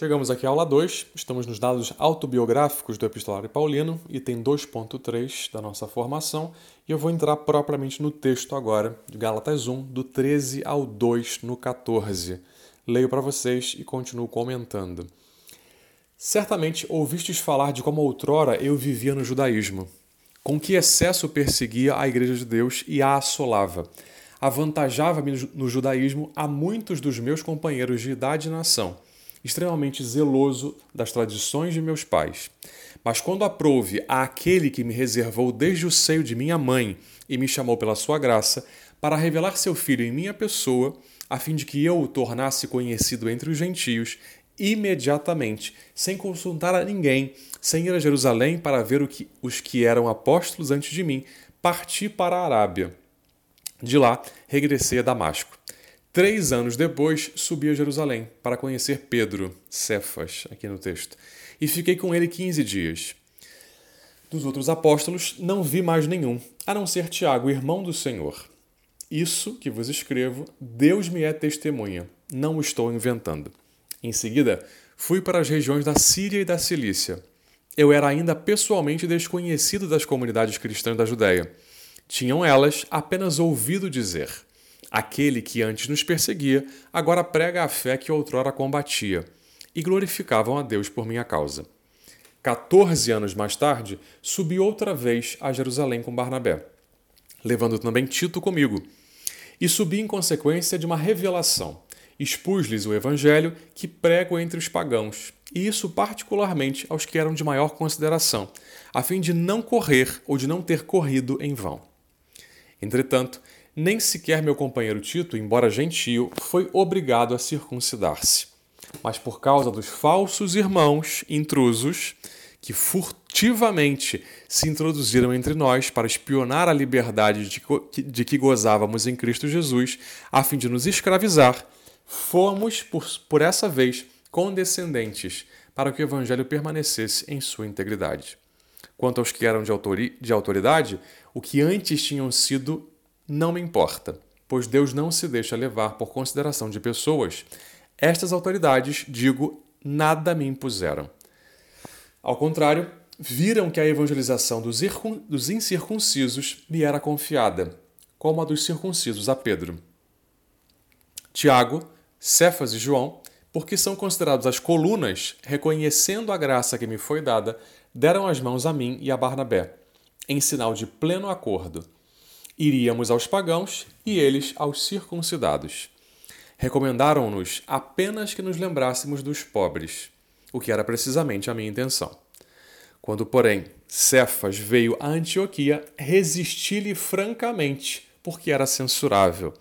Chegamos aqui à aula 2, estamos nos dados autobiográficos do Epistolário Paulino, item 2.3 da nossa formação, e eu vou entrar propriamente no texto agora, de Gálatas 1, do 13 ao 2, no 14. Leio para vocês e continuo comentando. Certamente ouvistes falar de como outrora eu vivia no judaísmo, com que excesso perseguia a Igreja de Deus e a assolava. Avantajava-me no judaísmo a muitos dos meus companheiros de idade e nação extremamente zeloso das tradições de meus pais. Mas quando aprouve àquele que me reservou desde o seio de minha mãe e me chamou pela sua graça, para revelar seu filho em minha pessoa, a fim de que eu o tornasse conhecido entre os gentios, imediatamente, sem consultar a ninguém, sem ir a Jerusalém para ver que, os que eram apóstolos antes de mim, parti para a Arábia. De lá, regressei a Damasco. Três anos depois, subi a Jerusalém para conhecer Pedro, Cefas, aqui no texto, e fiquei com ele quinze dias. Dos outros apóstolos, não vi mais nenhum, a não ser Tiago, irmão do Senhor. Isso que vos escrevo, Deus me é testemunha, não estou inventando. Em seguida, fui para as regiões da Síria e da Cilícia. Eu era ainda pessoalmente desconhecido das comunidades cristãs da Judéia. Tinham elas apenas ouvido dizer Aquele que antes nos perseguia, agora prega a fé que outrora combatia, e glorificavam a Deus por minha causa. Quatorze anos mais tarde, subi outra vez a Jerusalém com Barnabé, levando também Tito comigo. E subi em consequência de uma revelação. Expus-lhes o evangelho que prego entre os pagãos, e isso particularmente aos que eram de maior consideração, a fim de não correr ou de não ter corrido em vão. Entretanto, nem sequer meu companheiro Tito, embora gentio, foi obrigado a circuncidar-se. Mas por causa dos falsos irmãos intrusos que furtivamente se introduziram entre nós para espionar a liberdade de que gozávamos em Cristo Jesus, a fim de nos escravizar, fomos, por, por essa vez, condescendentes para que o Evangelho permanecesse em sua integridade. Quanto aos que eram de autoridade, o que antes tinham sido não me importa, pois Deus não se deixa levar por consideração de pessoas. Estas autoridades, digo, nada me impuseram. Ao contrário, viram que a evangelização dos, incircuncisos me era confiada, como a dos circuncisos a Pedro. Tiago, Cefas e João, porque são considerados as colunas, reconhecendo a graça que me foi dada, deram as mãos a mim e a Barnabé, em sinal de pleno acordo iríamos aos pagãos e eles aos circuncidados. Recomendaram-nos apenas que nos lembrássemos dos pobres, o que era precisamente a minha intenção. Quando, porém, Cefas veio a Antioquia, resisti-lhe francamente, porque era censurável.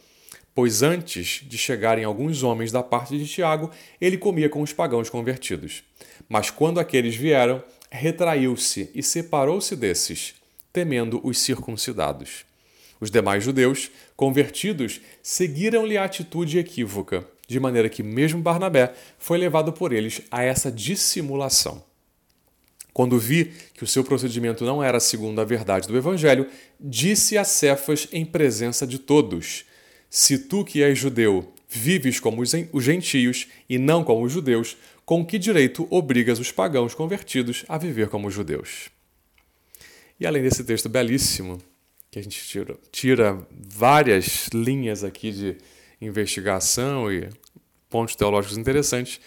Pois antes de chegarem alguns homens da parte de Tiago, ele comia com os pagãos convertidos. Mas quando aqueles vieram, retraiu-se e separou-se desses, temendo os circuncidados. Os demais judeus, convertidos, seguiram-lhe a atitude equívoca, de maneira que mesmo Barnabé foi levado por eles a essa dissimulação. Quando vi que o seu procedimento não era segundo a verdade do Evangelho, disse a Cefas em presença de todos: Se tu que és judeu vives como os gentios e não como os judeus, com que direito obrigas os pagãos convertidos a viver como os judeus? E além desse texto belíssimo, que a gente tira, tira várias linhas aqui de investigação e pontos teológicos interessantes,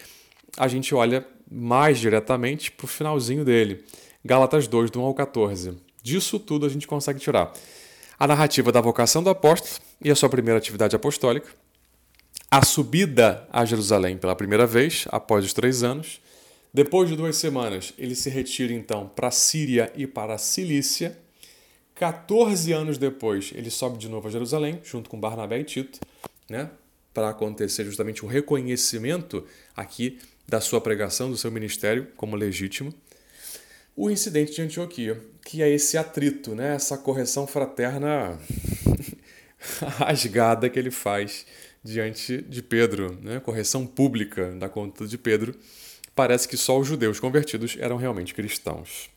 a gente olha mais diretamente para o finalzinho dele, Gálatas 2, do 1 ao 14. Disso tudo a gente consegue tirar a narrativa da vocação do apóstolo e a sua primeira atividade apostólica, a subida a Jerusalém pela primeira vez, após os três anos. Depois de duas semanas, ele se retira então para a Síria e para a Cilícia 14 anos depois, ele sobe de novo a Jerusalém, junto com Barnabé e Tito, né, para acontecer justamente o reconhecimento aqui da sua pregação, do seu ministério como legítimo. O incidente de Antioquia, que é esse atrito, né, essa correção fraterna rasgada que ele faz diante de Pedro, né, correção pública da conta de Pedro. Parece que só os judeus convertidos eram realmente cristãos.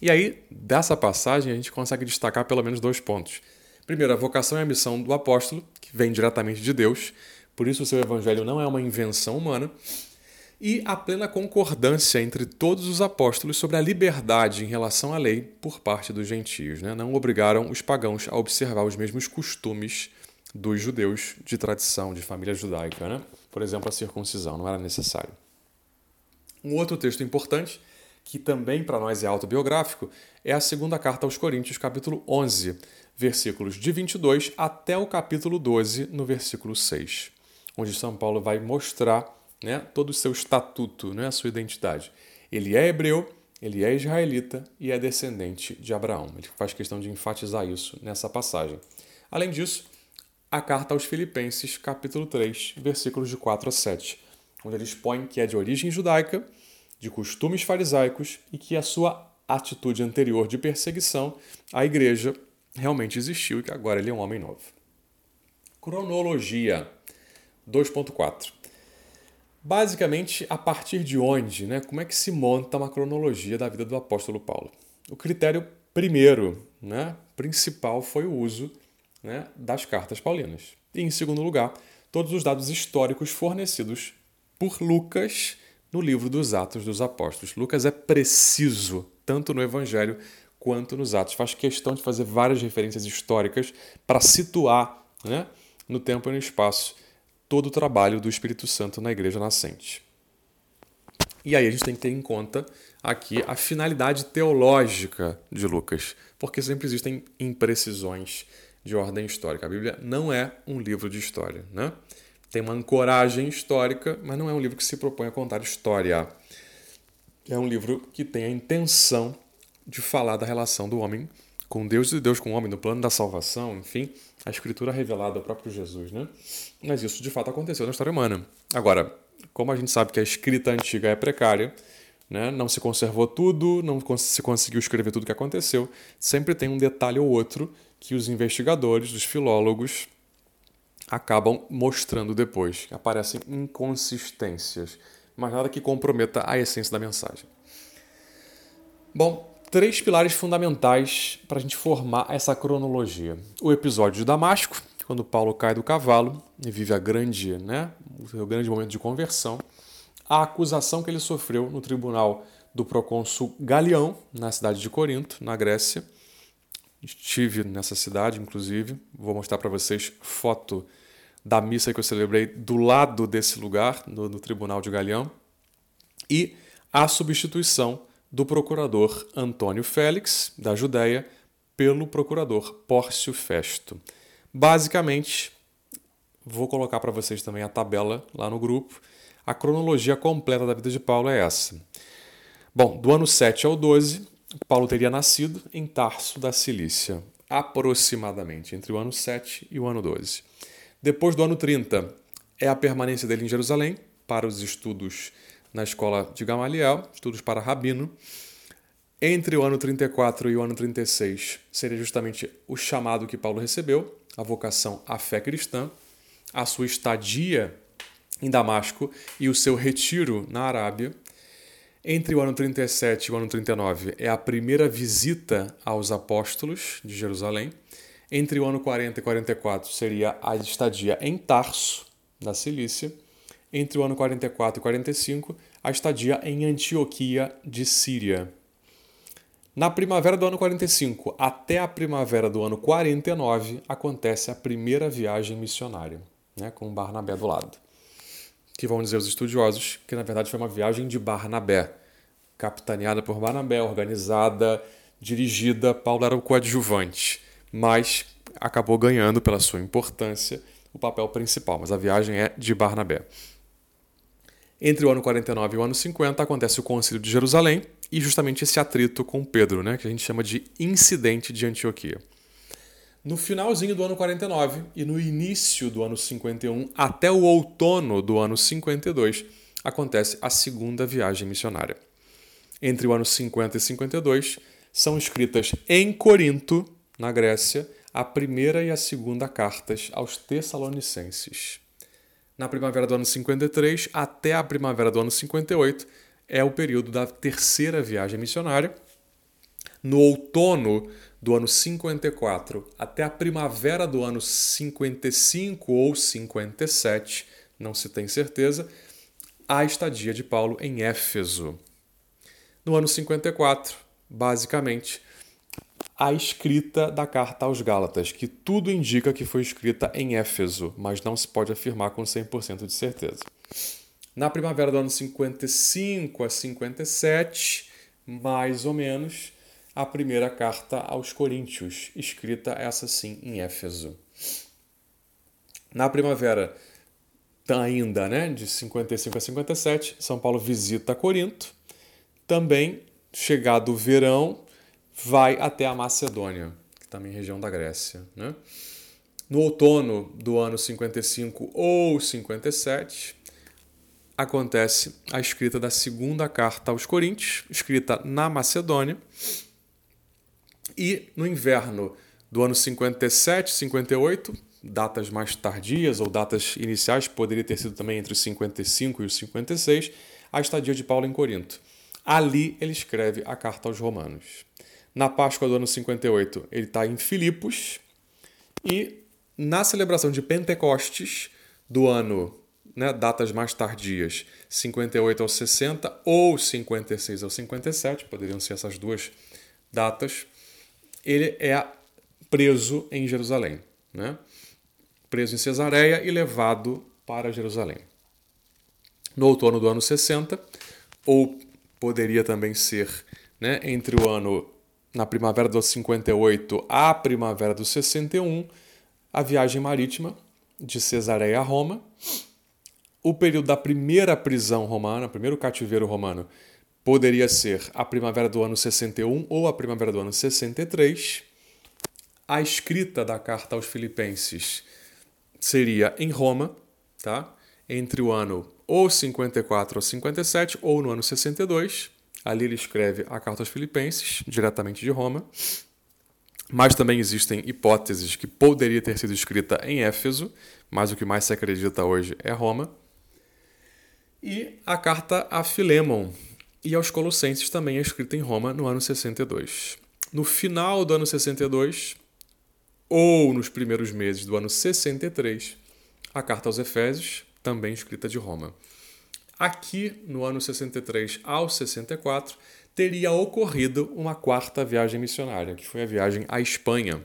E aí, dessa passagem, a gente consegue destacar pelo menos dois pontos. Primeiro, a vocação e a missão do apóstolo, que vem diretamente de Deus, por isso o seu evangelho não é uma invenção humana. e a plena concordância entre todos os apóstolos sobre a liberdade em relação à lei por parte dos gentios. Né? Não obrigaram os pagãos a observar os mesmos costumes dos judeus de tradição, de família judaica. Né? Por exemplo, a circuncisão, não era necessário. Um outro texto importante, que também para nós é autobiográfico, é a segunda carta aos Coríntios, capítulo 11, versículos de 22 até o capítulo 12, no versículo 6, onde São Paulo vai mostrar né, todo o seu estatuto, né, a sua identidade. Ele é hebreu, ele é israelita e é descendente de Abraão. Ele faz questão de enfatizar isso nessa passagem. Além disso, a carta aos Filipenses, capítulo 3, versículos de 4 a 7, onde ele expõe que é de origem judaica, de costumes farisaicos e que a sua atitude anterior de perseguição à igreja realmente existiu e que agora ele é um homem novo. Cronologia 2.4 Basicamente, a partir de onde, né, como é que se monta uma cronologia da vida do apóstolo Paulo? O critério primeiro, né, principal, foi o uso né, das cartas paulinas. E, em segundo lugar, todos os dados históricos fornecidos por Lucas no livro dos Atos dos Apóstolos. Lucas é preciso, tanto no Evangelho quanto nos Atos. Faz questão de fazer várias referências históricas para situar né, no tempo e no espaço todo o trabalho do Espírito Santo na igreja nascente. E aí a gente tem que ter em conta aqui a finalidade teológica de Lucas, porque sempre existem imprecisões de ordem histórica. A Bíblia não é um livro de história, né? Tem uma ancoragem histórica, mas não é um livro que se propõe a contar história. É um livro que tem a intenção de falar da relação do homem com Deus e Deus com o homem, no plano da salvação, enfim, a escritura revelada ao próprio Jesus, né? Mas isso de fato aconteceu na história humana. Agora, como a gente sabe que a escrita antiga é precária, né? não se conservou tudo, não se conseguiu escrever tudo o que aconteceu, sempre tem um detalhe ou outro que os investigadores, os filólogos, acabam mostrando depois. Aparecem inconsistências, mas nada que comprometa a essência da mensagem. Bom, três pilares fundamentais para a gente formar essa cronologia. O episódio de Damasco, quando Paulo cai do cavalo e vive a grande, né, o seu grande momento de conversão. A acusação que ele sofreu no tribunal do procônsul Galeão, na cidade de Corinto, na Grécia. Estive nessa cidade, inclusive. Vou mostrar para vocês foto da missa que eu celebrei do lado desse lugar, no, no tribunal de Galeão. E a substituição do procurador Antônio Félix, da Judéia, pelo procurador Pórcio Festo. Basicamente, vou colocar para vocês também a tabela lá no grupo. A cronologia completa da vida de Paulo é essa. Bom, do ano 7 ao 12, Paulo teria nascido em Tarso da Cilícia, aproximadamente entre o ano 7 e o ano 12. Depois do ano 30, é a permanência dele em Jerusalém para os estudos na escola de Gamaliel, estudos para rabino. Entre o ano 34 e o ano 36 seria justamente o chamado que Paulo recebeu, a vocação à fé cristã, a sua estadia em Damasco e o seu retiro na Arábia. Entre o ano 37 e o ano 39 é a primeira visita aos apóstolos de Jerusalém. Entre o ano 40 e 44 seria a estadia em Tarso, da Cilícia entre o ano 44 e 45, a estadia em Antioquia de Síria. Na primavera do ano 45 até a primavera do ano 49 acontece a primeira viagem missionária, né, com Barnabé do lado. Que vão dizer os estudiosos que na verdade foi uma viagem de Barnabé, capitaneada por Barnabé, organizada, dirigida, Paulo era o coadjuvante, mas acabou ganhando pela sua importância o papel principal, mas a viagem é de Barnabé. Entre o ano 49 e o ano 50 acontece o Concílio de Jerusalém e justamente esse atrito com Pedro, né, que a gente chama de incidente de Antioquia. No finalzinho do ano 49 e no início do ano 51 até o outono do ano 52 acontece a segunda viagem missionária. Entre o ano 50 e 52 são escritas em Corinto, na Grécia, a primeira e a segunda cartas aos Tessalonicenses na primavera do ano 53 até a primavera do ano 58 é o período da terceira viagem missionária. No outono do ano 54 até a primavera do ano 55 ou 57, não se tem certeza, a estadia de Paulo em Éfeso. No ano 54, basicamente, a escrita da carta aos Gálatas, que tudo indica que foi escrita em Éfeso, mas não se pode afirmar com 100% de certeza. Na primavera do ano 55 a 57, mais ou menos, a primeira carta aos Coríntios, escrita essa sim em Éfeso. Na primavera ainda, né, de 55 a 57, São Paulo visita Corinto. Também, chegado o verão, vai até a Macedônia, que também é região da Grécia. Né? No outono do ano 55 ou 57, acontece a escrita da segunda carta aos Coríntios, escrita na Macedônia. E no inverno do ano 57, 58, datas mais tardias ou datas iniciais, poderia ter sido também entre os 55 e os 56, a estadia de Paulo em Corinto. Ali ele escreve a carta aos Romanos. Na Páscoa do ano 58, ele está em Filipos. E na celebração de Pentecostes do ano, né, datas mais tardias, 58 ao 60 ou 56 ao 57, poderiam ser essas duas datas, ele é preso em Jerusalém. Né? Preso em Cesareia e levado para Jerusalém. No outono do ano 60, ou poderia também ser né, entre o ano na primavera do 58 à primavera do 61, a viagem marítima de Cesareia a Roma. O período da primeira prisão romana, primeiro cativeiro romano, poderia ser a primavera do ano 61 ou a primavera do ano 63. A escrita da carta aos Filipenses seria em Roma, tá? Entre o ano ou 54 ou 57 ou no ano 62. Ali ele escreve a carta aos Filipenses, diretamente de Roma. Mas também existem hipóteses que poderia ter sido escrita em Éfeso, mas o que mais se acredita hoje é Roma. E a carta a Filemon e aos Colossenses também é escrita em Roma no ano 62. No final do ano 62, ou nos primeiros meses do ano 63, a carta aos Efésios, também escrita de Roma. Aqui, no ano 63 ao 64, teria ocorrido uma quarta viagem missionária, que foi a viagem à Espanha.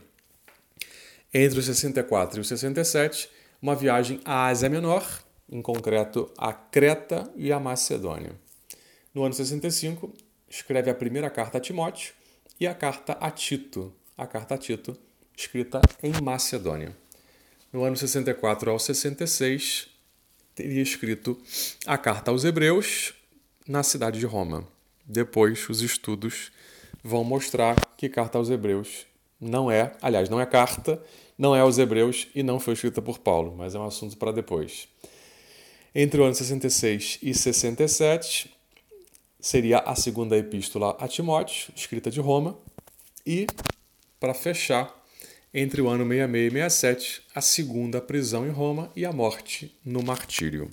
Entre o 64 e o 67, uma viagem à Ásia Menor, em concreto a Creta e a Macedônia. No ano 65, escreve a primeira carta a Timóteo e a carta a Tito, a carta a Tito, escrita em Macedônia. No ano 64 ao 66, teria escrito a carta aos Hebreus na cidade de Roma. Depois, os estudos vão mostrar que carta aos Hebreus não é, aliás, não é carta, não é aos Hebreus e não foi escrita por Paulo, mas é um assunto para depois. Entre o ano 66 e 67 seria a segunda epístola a Timóteo, escrita de Roma, e para fechar, entre o ano 66 e 67, a segunda prisão em Roma e a morte no martírio.